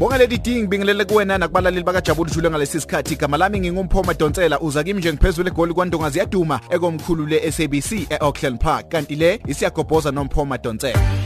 Ngibonga leli ding bingelele kuwena nakubalaleli bakajabulu jule ngalesi sikhathi igama lami ngingumphoma Donsela uza kimi nje ngiphezulu egoli kwaNdonga ziyaduma ekomkhulu leSABC eAuckland Park. Kanti le isiyagobhoza nomphoma Donsela.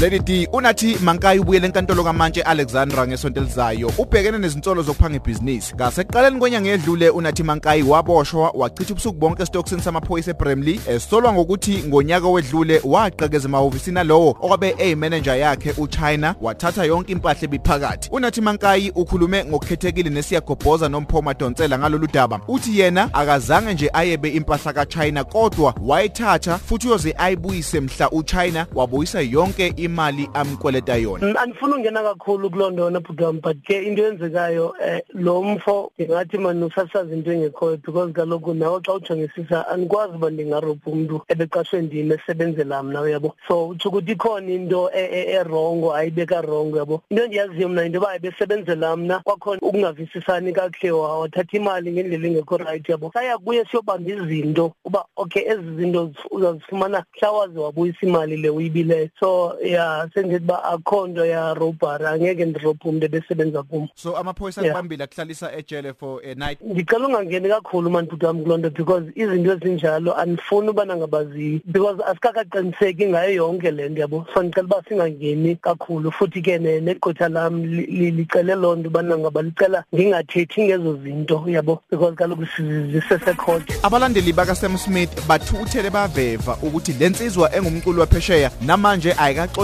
Lady D unathi mankayi ubuyele enkantolo kaMantshi Alexandra ngesonto elizayo. Ubhekene nezinsolo zokuphanga ibhizinisi. Ngaseqaleni kwenyanga edlule unathi mankayi waboshwa wachitha ubusuku bonke esitokisini samaphoyisa eBramley esolwa ngokuthi ngonyaka wedlule waqhekeza emahhovisini lowo okwabe eyimanager yakhe uChina wathatha yonke impahla ebiphakathi. Unathi mankayi ukhulume ngokukhethekile nesiyagobhoza nomphoma Donsela ngalolu daba. Uthi yena akazange nje ayebe impahla kaChina kodwa wayithatha futhi uyoze ayibuyise mhla uChina wabuyisa yonke imali amkweleta yona? Andifuna ungena kakhulu kulondona bhutwam but ke into eyenzekayo um lo mfo ndingathi mani usasaza into engekhoyo because kaloku nawe xa ujongisisa andikwazi uba ndingarobha umntu ebeqashwe ndim esebenzela mna uyabo? So utsho ukuthi ikhona into erongo ayibeka rongo yabo into endiyaziyo mna into yoba ebesebenzela mna kwakhona ukungavisisani kakuhle wathatha imali ngendlela engekho rayithi yabo saya kuye siyobamba izinto uba okay ezi zinto uzazifumana mhla waze wabuyisa imali le uyibileyo so ya sengithi ba akho nto ya robbery angeke ndirobhe umuntu ebesebenza kum. So amaphoyisa akubambile akuhlalisa ejele for a night? Ndicela ungangeni kakhulu manibhuti wami kuloo nto because izinto ezinjalo andifuni ubana ngabazi because asikakaqiniseki ngayo yonke le nto yabo. So ndicela uba singangeni kakhulu futhi ke negqwetha lam licele loo nto ubana ngaba licela ngingathethi ngezo zinto yabo because kaloku zisesekhothe abalandeli bakaSam Smith bathukuthele baveva ukuthi lensizwa engumculi waphesheya namanje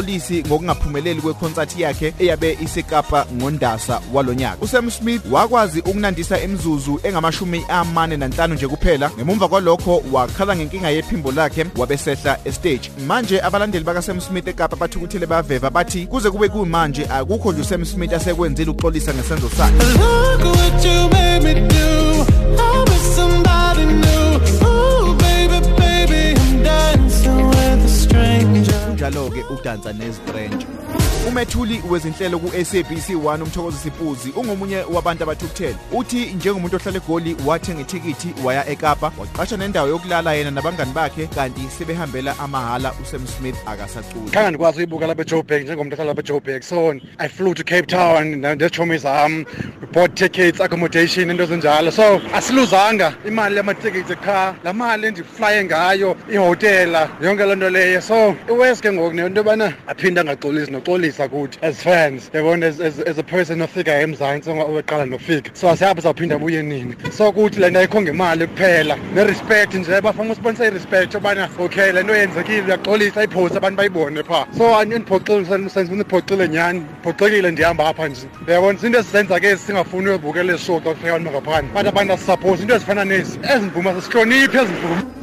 ayikaxolisi ngokungaphumeleli kweconcert yakhe eyabe isekapa ngondasa walonyaka uSam Smith wakwazi ukunandisa emzuzu engamashumi amane nanhlanu nje kuphela ngemuva kwalokho wakhala ngenkinga yephimbo lakhe wabesehla estage manje abalandeli bakaSam Smith eKapa bathukuthele baveva bathi kuze kube kumanje akukho nje uSam Smith asekwenzile ukuxolisa ngesenzo sakhe Look what you made me do. I wish somebody knew. Stranger. njalo ke udansa nezitrenje umethuli wezinhlelo ku-SABC 1 umthokozi sipuzi ungomunye wabantu abathukuthele. Uthi njengomuntu ohlala egoli wathenga ithikithi waya eKapa waqasha nendawo yokulala yena nabangani bakhe kanti sebehambela amahhala uSam Smith akasaculi. Khange ndikwazi uyibuka lapha ejoburg njengomuntu ohlala lapha ejoburg. So i flew to cape town nezitshomi zam we tickets accommodation into ezinjalo. So asiluzanga imali yamatikiti qha. La mali endiflaye ngayo ihotela yonke loo nto leyo. So iwes ke ngoku nento yobana aphinde angaxolisi noxolisa kuthi as fans. Yabona as, as, as a person ofika emzantsi oweqala nofika so asiyapho sawuphinda abuye nini so kuthi le nto ayikho ngemali kuphela nerespect nje bafuna usibonisa irespect yobana okay le nto yenzekile uyaxolisa iphosi abantu bayibone phaa so andiphoxile nyhani ndiphoxekile ndihamba apha nje uyabona izinto ezisenza ke singafuni uyobukela ezi show xa kufika abantu ngaphandle but abantu asisaphosi into ezifana nezi ezi mvuma sisihloniphi ezi mvuma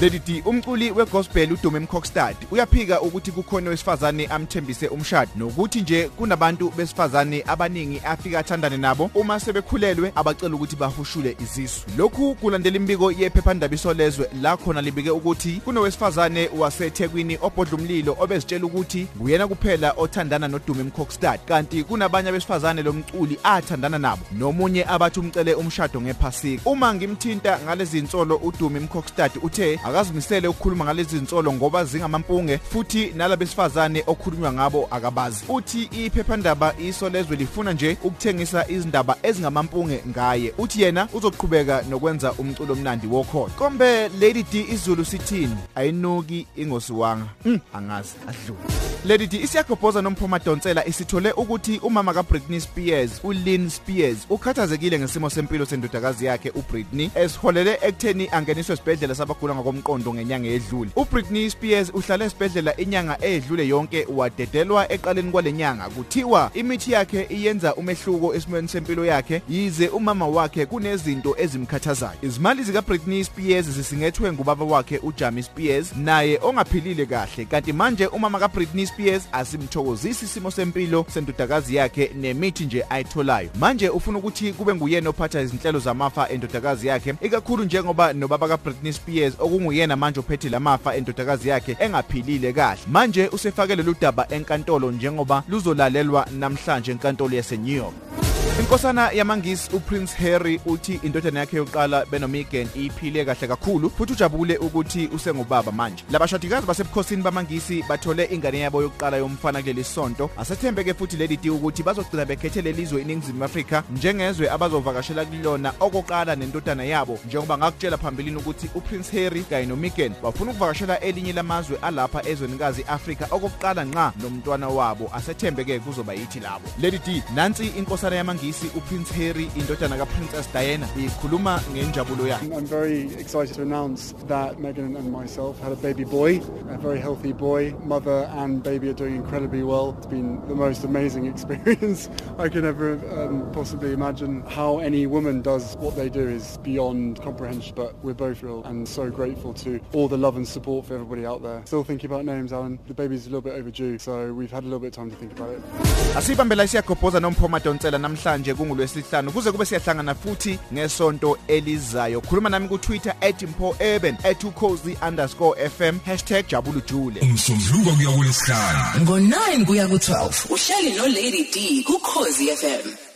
Lady D umculi wegospel uDume Mkokstad uyaphika ukuthi kukhona wesifazane amthembise umshado. Nokuthi nje kunabantu besifazane abaningi afika athandane nabo uma sebekhulelwe abacela ukuthi bahushule izisu. Lokhu kulandela imbiko yephephandaba isolezwe la khona libike ukuthi kunowesifazane waseThekwini obhodla umlilo obezitshela ukuthi nguyena kuphela othandana noDume Mkokstad kanti kunabanye abesifazane lomculi athandana nabo. Nomunye abathi umcele umshado ngephasika. Uma ngimthinta ngalezi insolo uDume Mkokstad uthe akazimisele ukukhuluma ngalezi zinsolo ngoba zingamampunge futhi nalabesifazane okhulunywa ngabo akabazi. Uthi iphephandaba isolezwe lifuna nje ukuthengisa izindaba ezingamampunge ngaye. Uthi yena uzoqhubeka nokwenza umculo omnandi wokhona kombe Lady D izulu sithini? Ayinuki ingosiwanga mm, angazi. Adlule. Lady D isiyagobhoza nomphoma Donsela isithole ukuthi umama kaBritney Spears uLynn Spears ukhathazekile ngesimo sempilo sendodakazi yakhe uBritney esiholele ekutheni angeniswe esibhedlela sabagula ngokomqondo ngenyanga edlule. uBritney Spears uhlale esibhedlela inyanga edlule yonke wadedelwa eqaleni kwalenyanga kuthiwa imithi yakhe iyenza umehluko esimweni sempilo yakhe yize umama wakhe kunezinto ezimkhathazayo. Izimali zika Britney Spears zisingethwe ngubaba wakhe uJamie Spears naye ongaphilile kahle. Kanti manje umama kaBritney Spears asimthokozisi isimo sempilo sendodakazi yakhe nemithi nje ayitholayo. Manje ufuna ukuthi kube nguyena ophatha izinhlelo zamafa endodakazi yakhe ikakhulu njengoba nobaba kaBritney Spears okunguyena manje ophethe lamafa endodakazi yakhe engaphilile kahle. Manje usefake lolu daba enkantolo njengoba luzolalelwa namhlanje enkantolo yase New York. Inkosana yamangisi uPrince Harry uthi indodana yakhe yokuqala benomigan iphile kahle kakhulu futhi ujabule ukuthi usengubaba manje. Labashadikazi basebukhosini bamangisi bathole ingane yabo yokuqala yomfana kuleli sonto. Asethembeke futhi leli ti ukuthi bazogcina bekhethe lelizwe iningizimu Afrika njengezwe abazovakashela kulona okoqala nendodana yabo njengoba ngakutshela phambilini ukuthi uPrince Harry kanye nomigan bafuna ukuvakashela elinye lamazwe alapha ezwenikazi Afrika okokuqala nqa nomntwana wabo asethembeke kuzoba yithi labo. leli D nansi inkosana yamangisi uPrince Harry indodana kaPrincess Diana ikhuluma ngenjabulo yakhe. I'm very excited to announce that Megan and myself had a baby boy, a very healthy boy. Mother and baby are doing incredibly well. It's been the most amazing experience I could ever um, possibly imagine. How any woman does what they do is beyond comprehension, but we're both real and so grateful to all the love and support for everybody out there. Still thinking about names, Alan. The baby's a little bit overdue, so we've had a little bit of time to think about it. Asibambela isiyagobhoza nomphoma Donsela namhlanje kungolwesihlanu kuze kube siyahlangana futhi ngesonto elizayo. Khuluma nami ku Twitter @mpho_urban @ucozy_fm #jabulujule. umsombuluko kuya kulesihlanu ngo-9 kuya ku-12 uhleli nolady d kukhozi fm